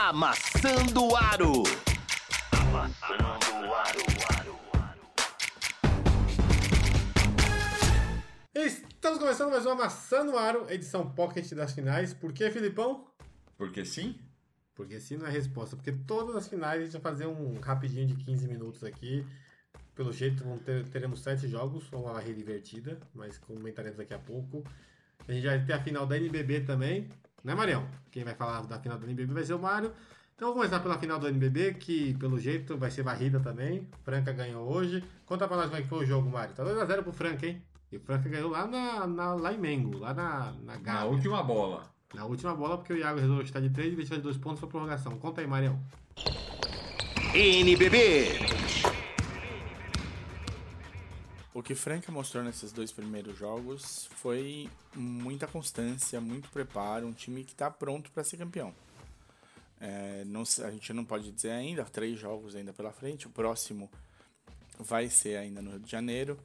Amassando o Aro. Amassando o Aro. Estamos começando mais uma Amassando o Aro, edição pocket das finais. Por que, Filipão? Porque sim? Porque sim não é a resposta. Porque todas as finais a gente vai fazer um rapidinho de 15 minutos aqui. Pelo jeito ter, teremos sete jogos, uma varrida invertida, mas comentaremos daqui a pouco. A gente vai ter a final da NBB também, né, Marião? Quem vai falar da final da NBB vai ser o Mário. Então vamos começar pela final do NBB, que pelo jeito vai ser varrida também. Franca ganhou hoje. Conta pra nós como é que foi o jogo, Mário. Tá 2x0 pro Franca, hein? E o Franca ganhou lá, na, na, lá em Mengo, lá na, na Gávea. Na última bola. Na última bola, porque o Iago resolveu chutar de 3 e deixou de 2 pontos pra prorrogação. Conta aí, Marião. NBB. O que Franca mostrou nesses dois primeiros jogos foi muita constância, muito preparo, um time que está pronto para ser campeão. É, não, a gente não pode dizer ainda, três jogos ainda pela frente, o próximo vai ser ainda no Rio de Janeiro,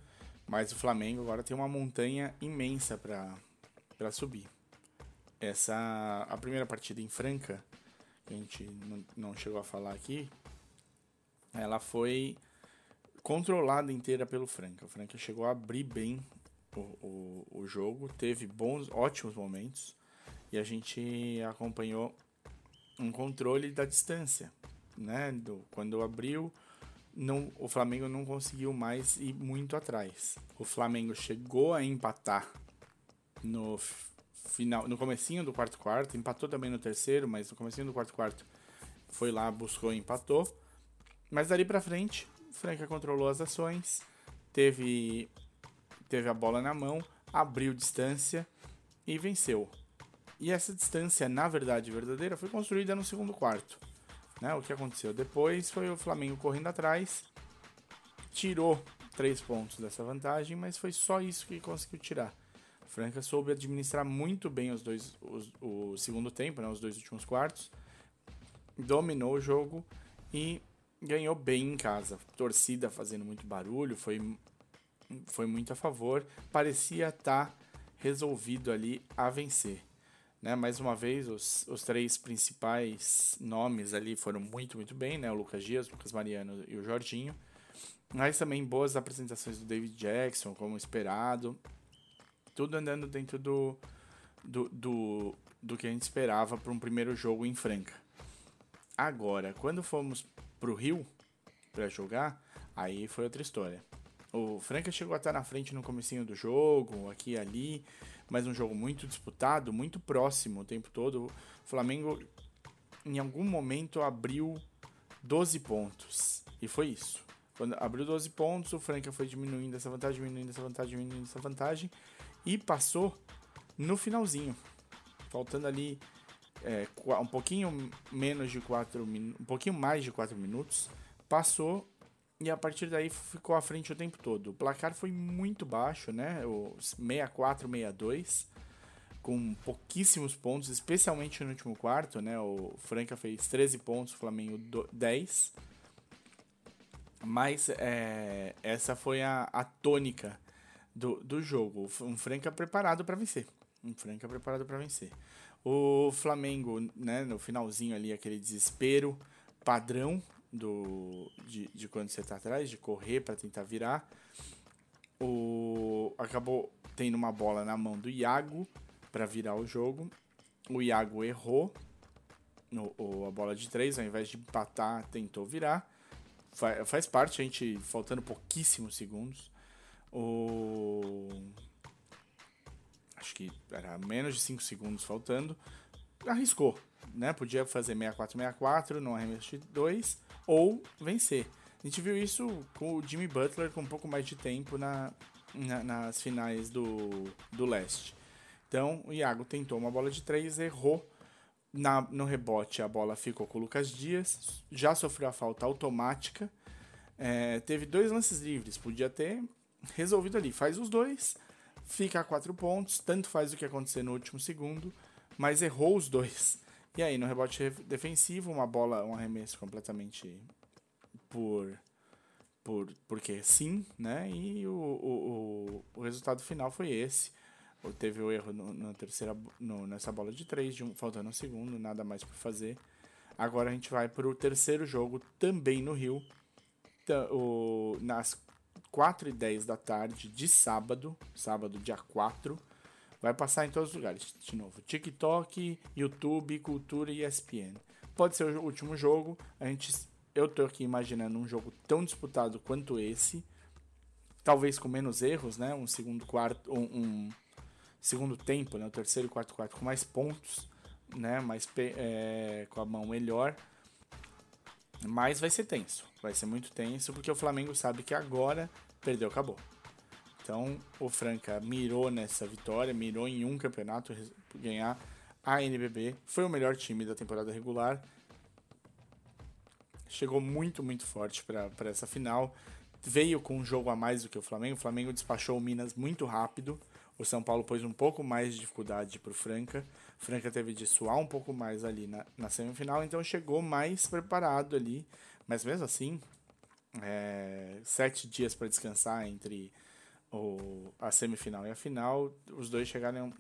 mas o Flamengo agora tem uma montanha imensa para subir. Essa a primeira partida em Franca, que a gente não, não chegou a falar aqui, ela foi controlada inteira pelo Franca. O Franca chegou a abrir bem o, o, o, jogo, teve bons, ótimos momentos e a gente acompanhou um controle da distância, né? Do, quando abriu, não, o Flamengo não conseguiu mais ir muito atrás. O Flamengo chegou a empatar no final, no comecinho do quarto quarto, empatou também no terceiro, mas no comecinho do quarto quarto foi lá, buscou e empatou. Mas dali para frente, Franca controlou as ações, teve, teve a bola na mão, abriu distância e venceu. E essa distância, na verdade verdadeira, foi construída no segundo quarto. Né? O que aconteceu depois foi o Flamengo correndo atrás, tirou três pontos dessa vantagem, mas foi só isso que conseguiu tirar. Franca soube administrar muito bem os dois, os, o segundo tempo, né? os dois últimos quartos, dominou o jogo e ganhou bem em casa. Torcida fazendo muito barulho, foi, foi muito a favor. Parecia estar tá resolvido ali a vencer. Né? Mais uma vez, os, os três principais nomes ali foram muito, muito bem, né? O Lucas Dias, o Lucas Mariano e o Jorginho. Mas também boas apresentações do David Jackson, como esperado. Tudo andando dentro do, do, do, do que a gente esperava para um primeiro jogo em Franca. Agora, quando fomos pro Rio para jogar, aí foi outra história. O Franca chegou a estar na frente no comecinho do jogo, aqui e ali, mas um jogo muito disputado, muito próximo o tempo todo. O Flamengo em algum momento abriu 12 pontos. E foi isso. Quando abriu 12 pontos, o Franca foi diminuindo essa vantagem, diminuindo essa vantagem, diminuindo essa vantagem e passou no finalzinho. Faltando ali é, um pouquinho menos de 4 minutos, um pouquinho mais de 4 minutos, passou e a partir daí ficou à frente o tempo todo. O placar foi muito baixo, né? O 64, 62, com pouquíssimos pontos, especialmente no último quarto, né? O Franca fez 13 pontos, o Flamengo 10. Mas é, essa foi a, a tônica do, do jogo. Um Franca preparado para vencer. Um Franca preparado para vencer. O Flamengo, né, no finalzinho ali, aquele desespero padrão do, de, de quando você está atrás, de correr para tentar virar. O, acabou tendo uma bola na mão do Iago para virar o jogo. O Iago errou no, o, a bola de três, ao invés de empatar, tentou virar. Faz, faz parte, a gente faltando pouquíssimos segundos. O acho que era menos de 5 segundos faltando, arriscou, né? Podia fazer 64-64 no arremesso de 2 ou vencer. A gente viu isso com o Jimmy Butler com um pouco mais de tempo na, na, nas finais do, do leste. Então o Iago tentou uma bola de 3, errou. Na, no rebote a bola ficou com o Lucas Dias, já sofreu a falta automática. É, teve dois lances livres, podia ter resolvido ali. Faz os dois, fica a quatro pontos, tanto faz o que acontecer no último segundo, mas errou os dois. E aí, no rebote defensivo, uma bola, um arremesso completamente por. por porque sim, né? E o, o, o, o resultado final foi esse. Teve o erro no, na terceira, no, nessa bola de três, de um, faltando um segundo, nada mais para fazer. Agora a gente vai para o terceiro jogo, também no Rio, o, nas 4 e 10 da tarde de sábado, sábado dia 4. Vai passar em todos os lugares, de novo. TikTok, YouTube, Cultura e ESPN. Pode ser o último jogo. A gente, eu tô aqui imaginando um jogo tão disputado quanto esse. Talvez com menos erros, né? Um segundo quarto, um, um segundo tempo, né? O terceiro e quarto quarto com mais pontos, né? Mais é, com a mão melhor. Mas vai ser tenso. Vai ser muito tenso porque o Flamengo sabe que agora perdeu, acabou. Então o Franca mirou nessa vitória, mirou em um campeonato ganhar a NBB. Foi o melhor time da temporada regular. Chegou muito, muito forte para essa final. Veio com um jogo a mais do que o Flamengo. O Flamengo despachou o Minas muito rápido. O São Paulo pôs um pouco mais de dificuldade para o Franca. Franca teve de suar um pouco mais ali na, na semifinal, então chegou mais preparado ali. Mas mesmo assim, é, sete dias para descansar entre o, a semifinal e a final, os dois chegaram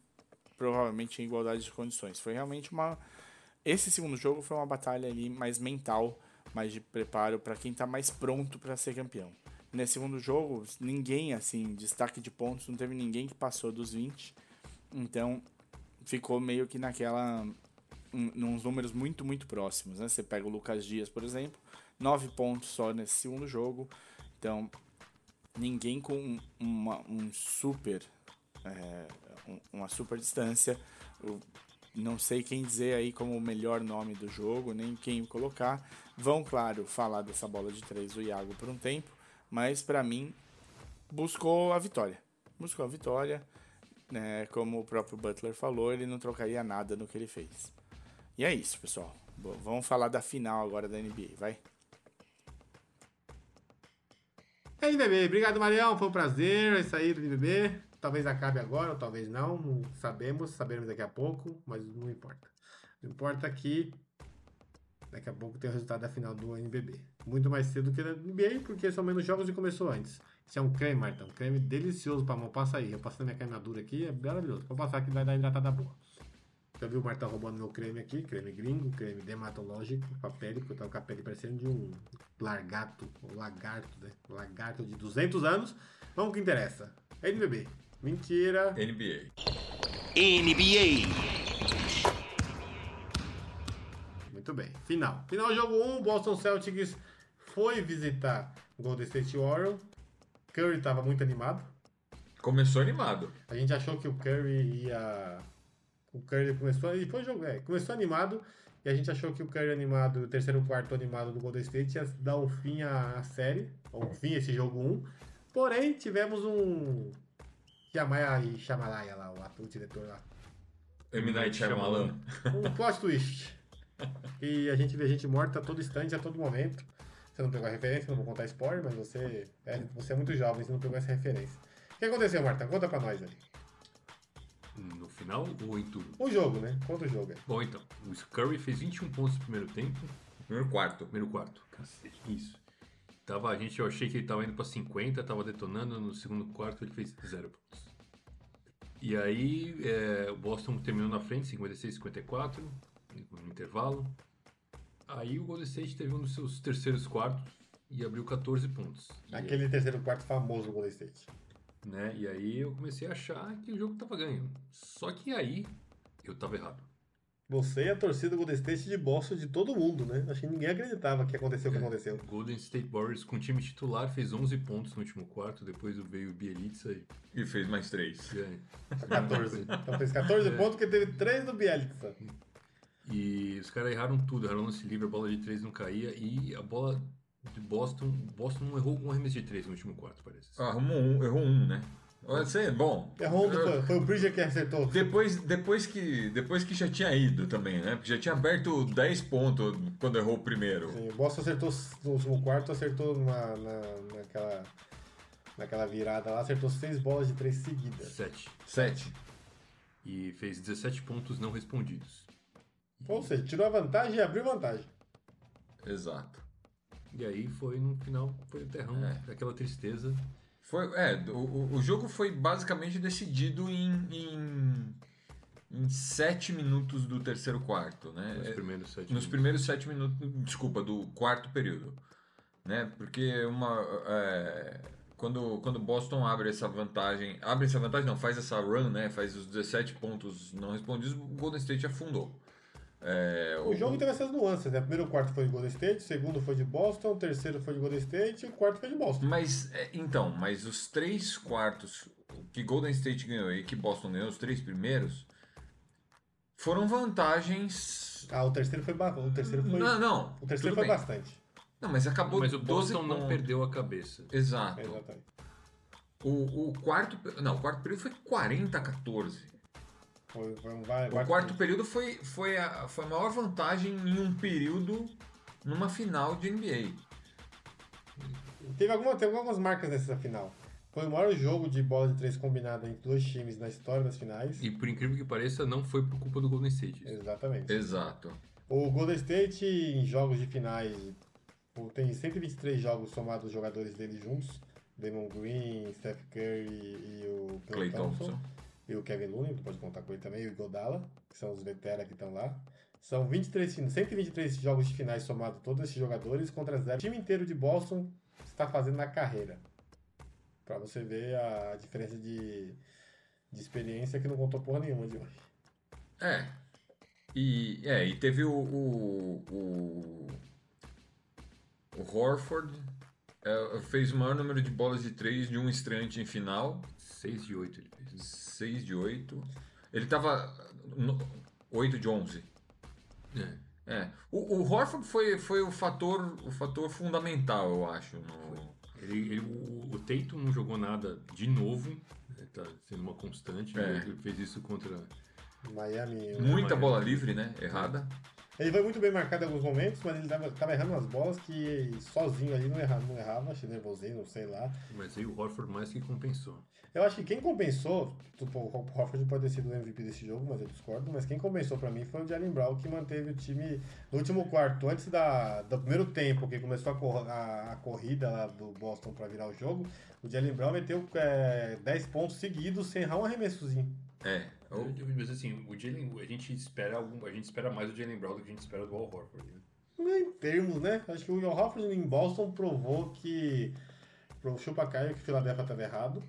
provavelmente em igualdade de condições. Foi realmente uma. Esse segundo jogo foi uma batalha ali mais mental, mais de preparo para quem está mais pronto para ser campeão. Nesse segundo jogo, ninguém, assim, destaque de pontos, não teve ninguém que passou dos 20. Então, ficou meio que naquela. Nos números muito, muito próximos, né? Você pega o Lucas Dias, por exemplo, 9 pontos só nesse segundo jogo. Então, ninguém com uma, um super. É, uma super distância. Não sei quem dizer aí como o melhor nome do jogo, nem quem colocar. Vão, claro, falar dessa bola de três do Iago por um tempo mas para mim buscou a vitória. Buscou a vitória, né? Como o próprio Butler falou, ele não trocaria nada no que ele fez. E é isso, pessoal. Bom, vamos falar da final agora da NBA, vai. É NBB, obrigado Marião, foi um prazer, é isso aí NBB. Talvez acabe agora, ou talvez não, sabemos, saberemos daqui a pouco, mas não importa. Não importa que Daqui a pouco tem o resultado da final do NBB. Muito mais cedo que na NBA, porque são menos jogos e começou antes. Isso é um creme, Martão. Creme delicioso pra mão. Passa aí. Eu passando minha queimadura aqui, é maravilhoso. Vou passar aqui vai dar hidratada boa. Já viu o Martão roubando meu creme aqui? Creme gringo, creme dermatológico, pra pele, porque eu tava com a pele parecendo de um largato, um lagarto, né? Um lagarto de 200 anos. Vamos que interessa. NBB. Mentira. NBA. NBA. Muito bem. Final. Final jogo 1, Boston Celtics foi visitar Golden State Warriors. Curry estava muito animado. Começou animado. A gente achou que o Curry ia. O Curry começou. E foi jogo, é, começou animado. E a gente achou que o Curry animado, o terceiro quarto animado do Golden State, ia dar um fim à série, ou um fim a esse jogo 1. Porém, tivemos um. Yamaya e Shamalaya lá, o, o diretor lá. M. Night Shyamalan. Um plot twist. E a gente vê gente morta a todo instante, a todo momento. Você não pegou a referência, não vou contar spoiler, mas você é, você é muito jovem, você não pegou essa referência. O que aconteceu, Marta? Conta pra nós ali. No final ou em tudo? O jogo, né? Conta o jogo. É. Bom, então. O Curry fez 21 pontos no primeiro tempo. Primeiro quarto. Primeiro quarto. Cacete. Isso. Tava, a gente, eu achei que ele tava indo pra 50, tava detonando. No segundo quarto ele fez 0 pontos. E aí, é, o Boston terminou na frente, 56, 54 no intervalo. Aí o Golden State teve um dos seus terceiros quartos e abriu 14 pontos. Aquele e, terceiro quarto famoso do Golden State. Né? E aí eu comecei a achar que o jogo tava ganho. Só que aí eu tava errado. Você e a torcida do Golden State de Boston de todo mundo, né? Acho que ninguém acreditava que aconteceu o que É, aconteceu. Golden State Warriors com time titular fez 11 pontos no último quarto, depois veio o Bielitsa e, E fez mais três. e aí- 14. Então fez 14 É. pontos porque teve 3 do Bielitsa. E os caras erraram tudo, erraram lance livre, a bola de três não caía e a bola de Boston, Boston não errou um arremesso de três no último quarto, parece. Ah, arrumou um, errou um, né? Você, bom. Errou um foi, foi o Bridger que acertou. Depois, depois, que, depois que já tinha ido também, né? Porque já tinha aberto 10 pontos quando errou o primeiro. Sim, o Boston acertou no último quarto, acertou na, na- naquela, naquela virada lá, acertou 6 bolas de 3 seguidas. Sete. 7. E fez 17 pontos não respondidos. Ou seja, tirou a vantagem e abriu vantagem. Exato. E aí foi no final, foi o terrão, É. aquela tristeza. Foi, é, o, o- jogo foi basicamente decidido em, em, em 7 minutos do terceiro quarto, né? Nos É, primeiros sete nos minutos. primeiros 7 minutos, desculpa, do quarto período, né? Porque uma é, quando quando o Boston abre essa vantagem, abre essa vantagem não, faz essa run, né? Faz os 17 pontos não respondidos, o Golden State afundou. É, O jogo teve essas nuances, né? Primeiro quarto foi de Golden State, segundo foi de Boston, o terceiro foi de Golden State e o quarto foi de Boston. Mas, é, então, mas os três quartos que Golden State ganhou e que Boston ganhou, os três primeiros, foram vantagens. Ah, o terceiro foi o terceiro foi Não, não. o terceiro foi bem. bastante. Não, mas acabou Mas o 12 Boston não pontos. perdeu a cabeça. Exato. Exatamente. O, o quarto. Não, o quarto período foi 40 a 14. Foi, foi um vai, O quarto período foi, foi, a, foi a maior vantagem em um período numa final de NBA. Teve, alguma, teve algumas marcas nessa final. Foi o maior jogo de bola de três combinada entre dois times na história das finais. E por incrível que pareça, não foi por culpa do Golden State. Exatamente. Exato. O Golden State em jogos de finais tem 123 jogos somados os jogadores dele juntos. Damon Green, Steph Curry e o Clay Thompson. E o Kevin Looney, tu pode contar com ele também, e o Godala, que são os veteranos que estão lá. São 23, fin- 123 jogos de finais somados todos esses jogadores contra zero. O time inteiro de Boston está fazendo na carreira. Pra você ver a diferença de, de experiência que não contou porra nenhuma de hoje. É. E, é, e teve o. O, o, o Horford é, fez o maior número de bolas de três de um estreante em final. 6 de 8 ele fez. 6 de 8. Ele tava. no- 8 de 11. É. É. O, o Horford foi, foi o, fator, o fator fundamental, eu acho. No... Ele, ele- o, o Tatum não jogou nada de novo. né, Tá sendo uma constante. É. Ele fez isso contra. Miami. Muita Miami. bola livre, né? Errada. Ele foi muito bem marcado em alguns momentos, mas ele tava, tava errando umas bolas que sozinho ali não errava, não errava, achei nervosinho, sei lá. Mas aí o Horford mais que compensou. Eu acho que quem compensou, tipo, o Horford pode ter sido o MVP desse jogo, mas eu discordo, mas quem compensou pra mim foi o Jalen Brown, que manteve o time no último quarto, antes da, do primeiro tempo, que começou a, cor- a- a corrida lá do Boston pra virar o jogo, o Jalen Brown meteu é, 10 pontos seguidos sem errar um arremessozinho. É. O- Mas assim, o Jalen, a gente espera algum, a gente espera mais do Jalen Brown do que a gente espera do Al Horford. né? Em termos, né? Acho que o Al Horford em Boston provou que pro chupa-caio que o Philadelphia estava errado.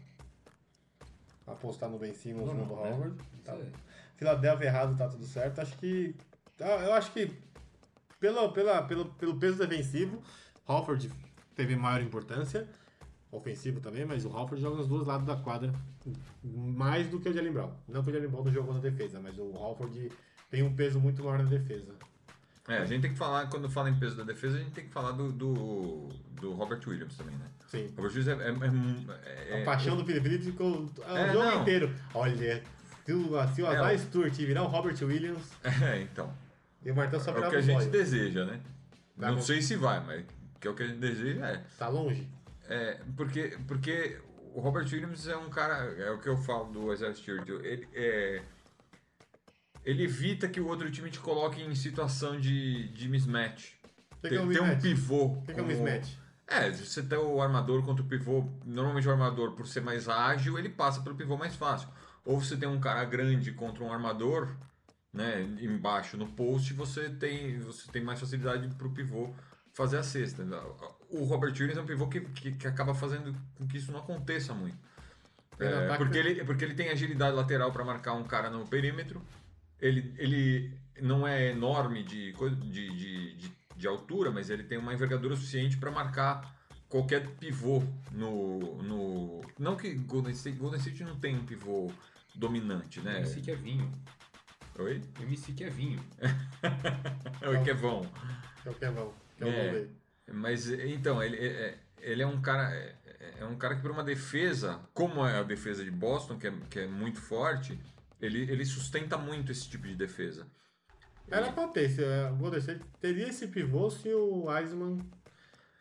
Apostar no Ben Simmons Não, no não, né? Howard. Isso Tá. é- Philadelphia errado, tá tudo certo. Acho que. ah, Eu acho que pelo, pela, pelo, pelo peso defensivo, Hofford teve maior importância. Ofensivo também, mas o Hofford joga nos dois lados da quadra mais do que o Jalen Brown. Não que o Jalen Brown não jogou na defesa, mas o Hofford tem um peso muito maior na defesa. É, a gente tem que falar, quando fala em peso da defesa, a gente tem que falar do, do, do Robert Williams também, né? Sim. Robert Williams é. é- é- A paixão do Felipe ficou o É, jogo não. inteiro. Olha, se o, se o É, Azar Stewart virar o Robert Williams, É, então. e o Martão só É o que a gente zóio. deseja, né? Tá Não bom. sei se vai, mas que é o que a gente deseja é. Tá longe? É, porque, porque o Robert Williams é um cara, é o que eu falo do Isaiah Stewart, ele, é, ele evita que o outro time te coloque em situação de, de mismatch. O que, que Tem, é um tem um pivô. O que, que é um mismatch? É, você tem o armador contra o pivô. Normalmente o armador, por ser mais ágil, ele passa pelo pivô mais fácil. Ou você tem um cara grande contra um armador, né, embaixo no post, você tem, você tem mais facilidade pro pivô fazer a cesta. O Robert Williams é um pivô que, que, que acaba fazendo com que isso não aconteça muito. É, porque, ele, porque ele tem agilidade lateral para marcar um cara no perímetro. Ele, ele não é enorme de, de, de, de, de altura, mas ele tem uma envergadura suficiente para marcar qualquer pivô no, no. Não que Golden State, Golden State não tem um pivô dominante, né? MC que é vinho. Oi? MC que é vinho. Oi, Kevão. Que é o Kevão. Que é o É. Golden. Mas então, ele, é, ele é um cara. É, é um cara que, por uma defesa, como é a defesa de Boston, que é, que é muito forte, ele, ele sustenta muito esse tipo de defesa. Era pra ter. Se, é, Golden State teria esse pivô se o Wiseman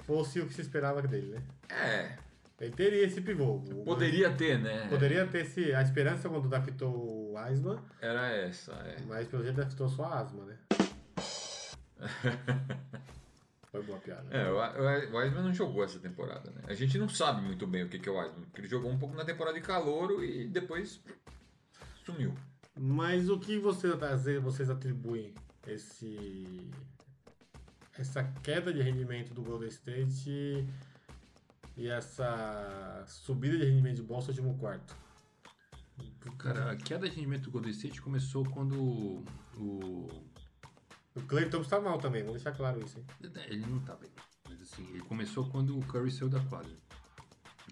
fosse o que se esperava dele, né? É, Ele teria esse pivô. Poderia ter, né? Poderia ter esse, a esperança quando draftou o Wiseman, Era essa, é. mas pelo jeito draftou só a Asma, né? Foi boa piada. É, o o Wiseman não jogou essa temporada, né? A gente não sabe muito bem o que que é o Wiseman, porque ele jogou um pouco na temporada de calouro e depois sumiu. Mas o que você, vocês atribuem esse essa queda de rendimento do Golden State e essa subida de rendimento de Boston no último quarto? Cara, a queda de rendimento do Golden State começou quando o. O Clay Thompson tá mal também, vamos deixar claro isso, hein? Ele não tá bem. Mas assim, ele começou quando o Curry saiu da quadra.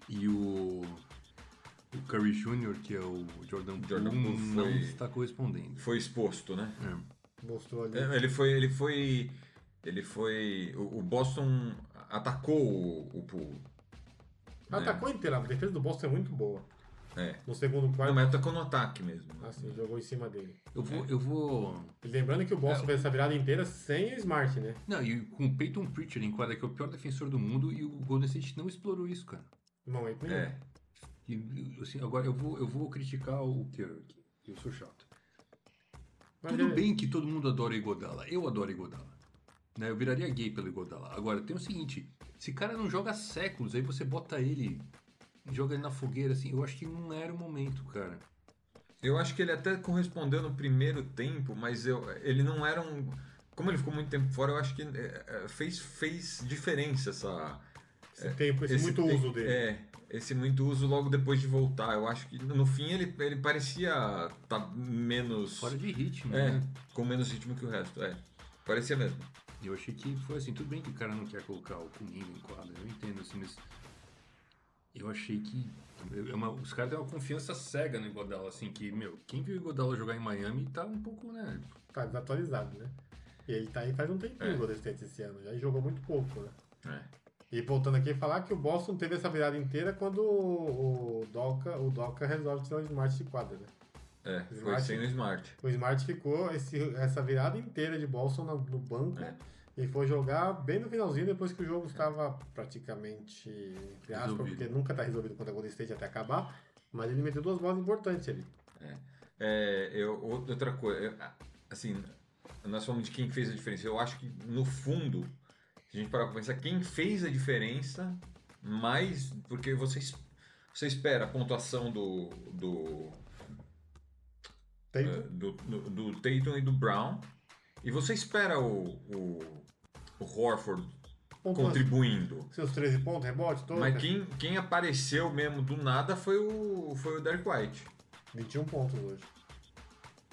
E o. O Curry Jr., que é o Jordan, Jordan Poole, não foi- está correspondendo. Foi exposto, né? É. Mostrou ali. É, Ele foi. Ele foi. Ele foi. O o Boston atacou o, o Poole. Atacou inteira, a defesa do Boston é muito boa. É. No segundo Não, quarto, mas atacou no ataque mesmo. assim, jogou em cima dele. Eu vou. Eu vou. E lembrando que o Boston É. fez essa virada inteira sem o Smart, né? Não, e com o Peyton Pritchard em quadra, que é o pior defensor do mundo, e o Golden State não explorou isso, cara. No momento nenhum. É. E, assim, agora eu vou, eu vou criticar o aqui. eu sou chato. Mas Tudo é- bem que todo mundo adora o Igodala. Eu adoro o Igodala. Né? Eu viraria gay pelo Igodala. Agora, tem o seguinte. Esse cara não joga há séculos. Aí você bota ele... Joga ele na fogueira, assim. Eu acho que não era o momento, cara. Eu acho que ele até correspondeu no primeiro tempo, mas eu, ele não era um. Como ele ficou muito tempo fora, eu acho que é, é, fez, fez diferença essa. Esse tempo, esse, muito te- uso dele. É, esse muito uso logo depois de voltar. Eu acho que no fim ele, ele parecia tá menos. Fora de ritmo, É, né? com menos ritmo que o resto. É, parecia mesmo. E Eu achei que foi assim. Tudo bem que o cara não quer colocar o comigo em quadra. Eu entendo, assim, mas... Eu achei que... é uma- os caras têm uma confiança cega no Igodala, assim, que, meu, quem viu o Igodala jogar em Miami tá um pouco, né? Tá desatualizado, né? E ele tá aí faz um tempinho É. o Golden State esse ano. Já jogou muito pouco, né? É. E voltando aqui, falar que o Boston teve essa virada inteira quando o, o Doca, o Doca resolve tirar o Smart de quadra, né? É, foi Smart. sem o Smart. O Smart ficou esse, essa virada inteira de Boston no, no banco É. e foi jogar bem no finalzinho, depois que o jogo estava praticamente, entre aspas, porque nunca tá resolvido contra a Golden State até acabar, mas ele meteu duas bolas importantes ali. É, eu, outra coisa, eu- assim, nós falamos de quem fez a diferença. Eu acho que, no fundo, se a gente parar pra pensar, quem fez a diferença mais. Porque você, você espera a pontuação do. do, Tatum, eh, do, do, do Tatum e do Brown. E você espera o, o Horford contribuindo. seus 13 pontos, rebote, todo. Mas quem, quem apareceu mesmo do nada foi o, foi o Derek White. 21 pontos hoje.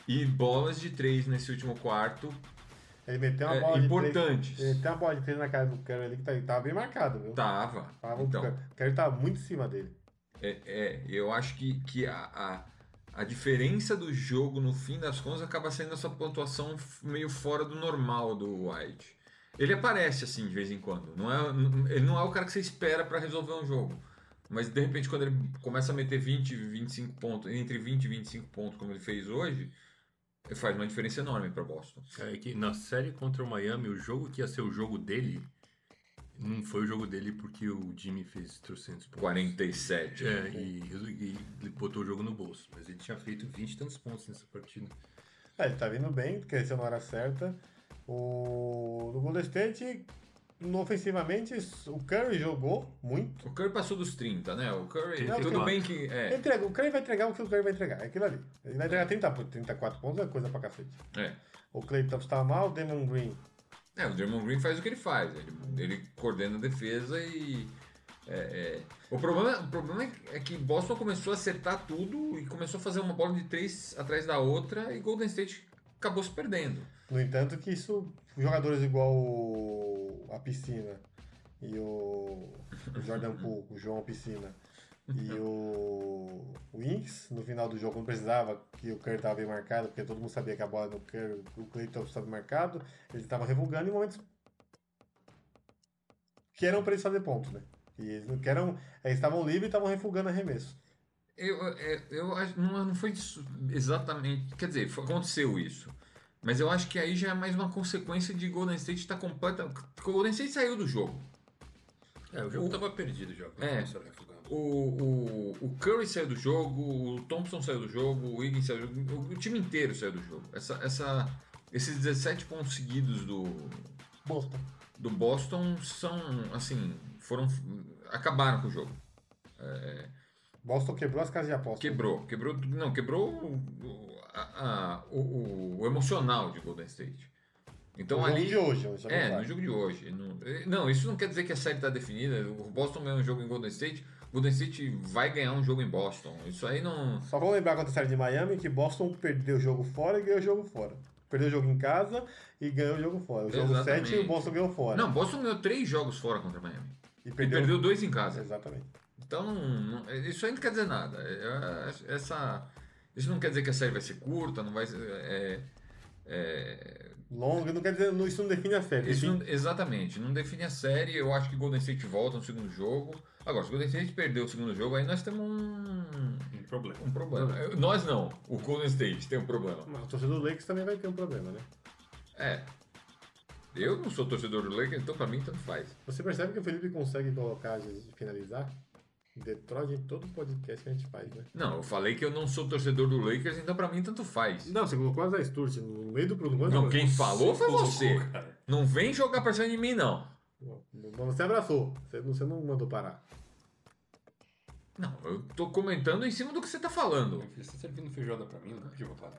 E bolas de três nesse último quarto Ele meteu uma é, bola de importantes. três. Ele meteu uma bola de três na cara do Curry ali que tá- tava bem marcado, viu? Tava. Tava, Então, O Curry tava muito em cima dele. é, é, eu acho que, que a, a, a diferença do jogo, no fim das contas, acaba sendo essa pontuação meio fora do normal do White. Ele aparece assim de vez em quando. Não é, ele não é o cara que você espera para resolver um jogo. Mas de repente, quando ele começa a meter 20, 25 pontos, entre 20 e 25 pontos, como ele fez hoje, faz uma diferença enorme para Boston. É que na série contra o Miami, o jogo que ia ser o jogo dele, não foi o jogo dele porque o Jimmy fez 300 pontos. 47. É, e, e ele botou o jogo no bolso. Mas ele tinha feito 20 e tantos pontos nessa partida. É, ele tá vindo bem, cresceu na hora certa. O no Golden State, ofensivamente, o Curry jogou muito. O Curry passou dos 30, né? O Curry, 34. tudo bem que. É, Entrega, o Curry vai entregar o que o Curry vai entregar, é aquilo ali. Ele vai entregar 30, pontos, 34 pontos, é coisa pra cacete. é. O Clay Thompson tava mal, o Damon Green. É, o Draymond Green faz o que ele faz. Ele, ele coordena a defesa e. é, é. O, problema, o problema é que Boston começou a acertar tudo e começou a fazer uma bola de três atrás da outra e Golden State acabou se perdendo. No entanto, que isso, jogadores igual o- a Piscina e o, o Jordan Poole, o João Piscina e o, o Inks, no final do jogo, não precisava que o Curry estava bem marcado, porque todo mundo sabia que a bola no Curry, o Clay Thompson estava marcado, eles estavam revogando em momentos que eram para eles fazer pontos, né? E eles, não- que eram, eles estavam livres e estavam refugando arremesso. Eu, é, eu acho não, não foi exatamente. Quer dizer, aconteceu isso. Mas eu acho que aí já é mais uma consequência de Golden State estar completa. porque O Golden State saiu do jogo. É, o jogo O- tava perdido já. É. O, o, o Curry saiu do jogo, o Thompson saiu do jogo, o Wiggins saiu do jogo, o, o time inteiro saiu do jogo. Essa, essa, esses 17 pontos seguidos do, Boston. do Boston são, assim, foram. acabaram com o jogo. Boston quebrou as casas de aposta. Quebrou, quebrou. Não, quebrou o- a- a- o, o- emocional de Golden State. Então no ali. jogo de hoje, É, no jogo de hoje. Não, eh, não, isso não quer dizer que a série está definida. O Boston ganhou um jogo em Golden State. Golden State vai ganhar um jogo em Boston. Isso aí não. Só vamos lembrar contra a série de Miami que Boston perdeu o jogo fora e ganhou o jogo fora. Perdeu o jogo em casa e ganhou o jogo fora. O jogo Exatamente. 7 o Boston ganhou fora. Não, Boston ganhou três jogos fora contra Miami. e E perdeu, perdeu dois em casa. Exatamente. Então, não- não- isso aí não quer dizer nada. É- é- Essa, isso não quer dizer que a série vai ser curta, não vai ser. é- é- Longo, não quer dizer, isso não define a série. não- exatamente, não define a série. Eu acho que Golden State volta no segundo jogo. Agora, se Golden State perder o segundo jogo, aí nós temos um, Um problema. um problema. Eu- Nós não, o Golden State tem um problema. Mas o torcedor do Lakers também vai ter um problema, né? É. Eu não sou torcedor do Lakers, então pra mim tanto faz. Você percebe que o Felipe consegue colocar, finalizar? Detroit em todo podcast que a gente faz, né? Não, eu falei que eu não sou torcedor do Lakers, então pra mim tanto faz. Não, você colocou as Sturte no meio do programa. Não, quem falou foi você. cara. Não vem jogar pra cima de mim, não. Você abraçou. Você não, mandou parar. Não, eu tô comentando em cima do que você tá falando. Filho, Você tá servindo feijoada pra mim, não pode voltar.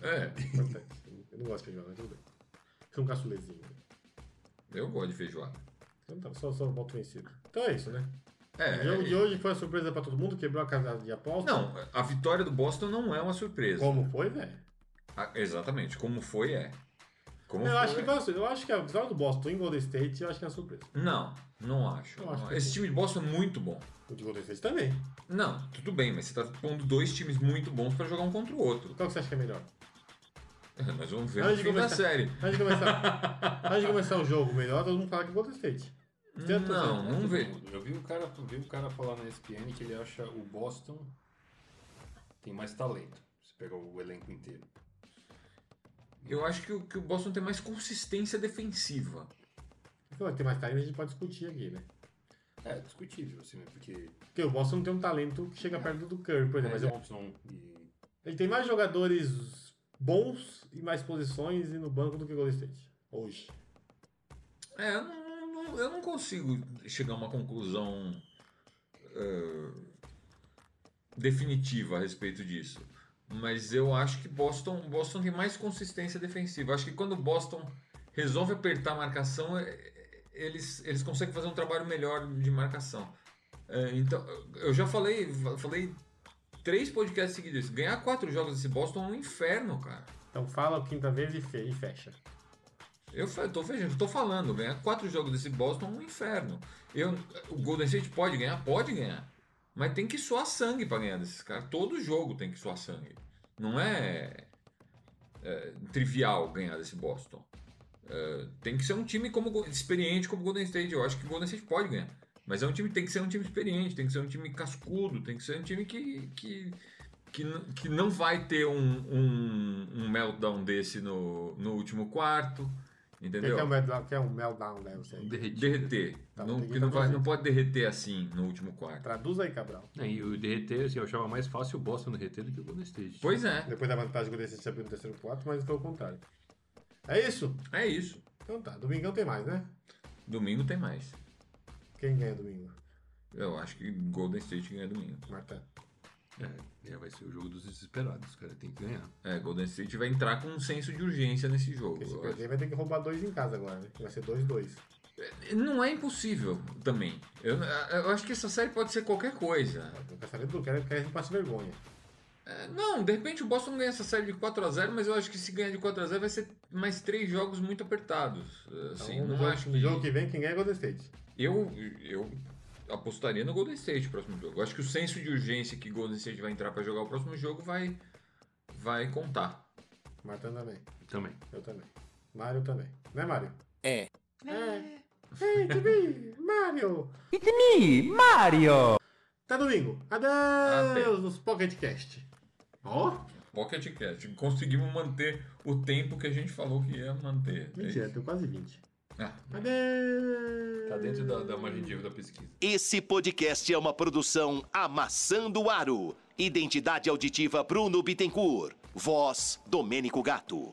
É, Acontece. Eu não gosto de feijoada, mas tudo bem. Você é um caçulezinho. eu gosto de feijoada. Então tá, só, só voto vencido. Então é isso, né? É, o jogo é- de hoje foi uma surpresa pra todo mundo, quebrou a casa de aposta. Não, a vitória do Boston não é uma surpresa. Como foi, velho? Ah, exatamente, como foi é. Como Eu foi, acho que é. Eu acho que a vitória do Boston em Golden State, eu acho que é uma surpresa. Não, não acho. Eu acho Não. que Esse time de Boston é muito bom. O de Golden State também. Não, tudo bem, mas você tá pondo dois times muito bons pra jogar um contra o outro. Qual que você acha que é melhor? Nós vamos ver Antes no fim da começar- série. Antes de começar, antes de começar o jogo, melhor todo mundo falar que o Golden State. Certo, Não, certo. não vê. Eu vi o cara, vi o cara falar na ESPN que ele acha o Boston tem mais talento. Se pegar o elenco inteiro. Eu acho que o, que o Boston tem mais consistência defensiva. Então, vai ter mais tarde a gente pode discutir aqui, né? É discutível, assim, né? Porque Porque o Boston tem um talento que chega perto do Curry, por exemplo. Mas eu- Thompson e ele tem mais jogadores bons e mais posições e no banco do que o Golden State. Hoje. É, eu não, eu não consigo chegar a uma conclusão eh, definitiva a respeito disso. Mas eu acho que Boston, Boston tem mais consistência defensiva. Acho que quando Boston resolve apertar a marcação, eh, eles, eles conseguem fazer um trabalho melhor de marcação. Eh, então, eu já falei, falei três podcasts seguidos. Ganhar quatro jogos desse Boston é um inferno, cara. Então fala a quinta vez e fecha. Eu tô, tô falando, ganhar quatro jogos desse Boston é um inferno. Eu, o Golden State pode ganhar? Pode ganhar. Mas tem que suar sangue pra ganhar desses caras. Todo jogo tem que suar sangue. Não é, é, trivial ganhar desse Boston. É, tem que ser um time como experiente como o Golden State. Eu acho que o Golden State pode ganhar. Mas é um time, tem que ser um time experiente, tem que ser um time cascudo, tem que ser um time que, que, que, que não vai ter um, um, um meltdown desse no, no último quarto. Entendeu? quer um meltdown, quer um meltdown, né? Você. Derreter. Tá, não, que que não, vai, traduzir. não pode derreter assim no último quarto. Traduz aí, Cabral. É, e o derreter, assim, eu achava mais fácil o Boston derreter do que o Golden State. Pois é, Depois da vantagem que o Golden State abriu no terceiro quarto, mas foi o contrário. É isso? é isso. Então tá. Domingão tem mais, né? Domingo tem mais. Quem ganha domingo? Eu acho que Golden State ganha domingo. Marta. É, é, vai ser o jogo dos desesperados, os caras têm que ganhar. É, Golden State vai entrar com um senso de urgência nesse jogo. Porque se eu perder, vai ter que roubar dois em casa agora, né? Vai ser 2-2. acho. Não é impossível também. Eu, eu acho que essa série pode ser qualquer coisa. Não quero saber do quero que a gente passe vergonha. É, não, de repente o Boston ganha essa série de 4x0, mas eu acho que se ganhar de 4x0 vai ser mais três jogos muito apertados. Assim, Então, no, não jogo, acho no que... jogo que vem, quem ganha é Golden State. Eu, eu apostaria no Golden State no próximo jogo. Eu acho que o senso de urgência que Golden State vai entrar para jogar o próximo jogo vai, vai contar. Marta também. Também. Eu também. Mário também. Né, Mário? É. É. Hey, TV! Mário! Mario! Até domingo. Adeus Até. nos Pocket Cast. Ó. Pocket Cast. Conseguimos manter o tempo que a gente falou que ia manter. É Mentira, isso. tem quase 20. Ah! Tá dentro da, da margem de erro da pesquisa. Esse podcast é uma produção Amassando Aro. Identidade auditiva Bruno Bittencourt. Voz Domênico Gato.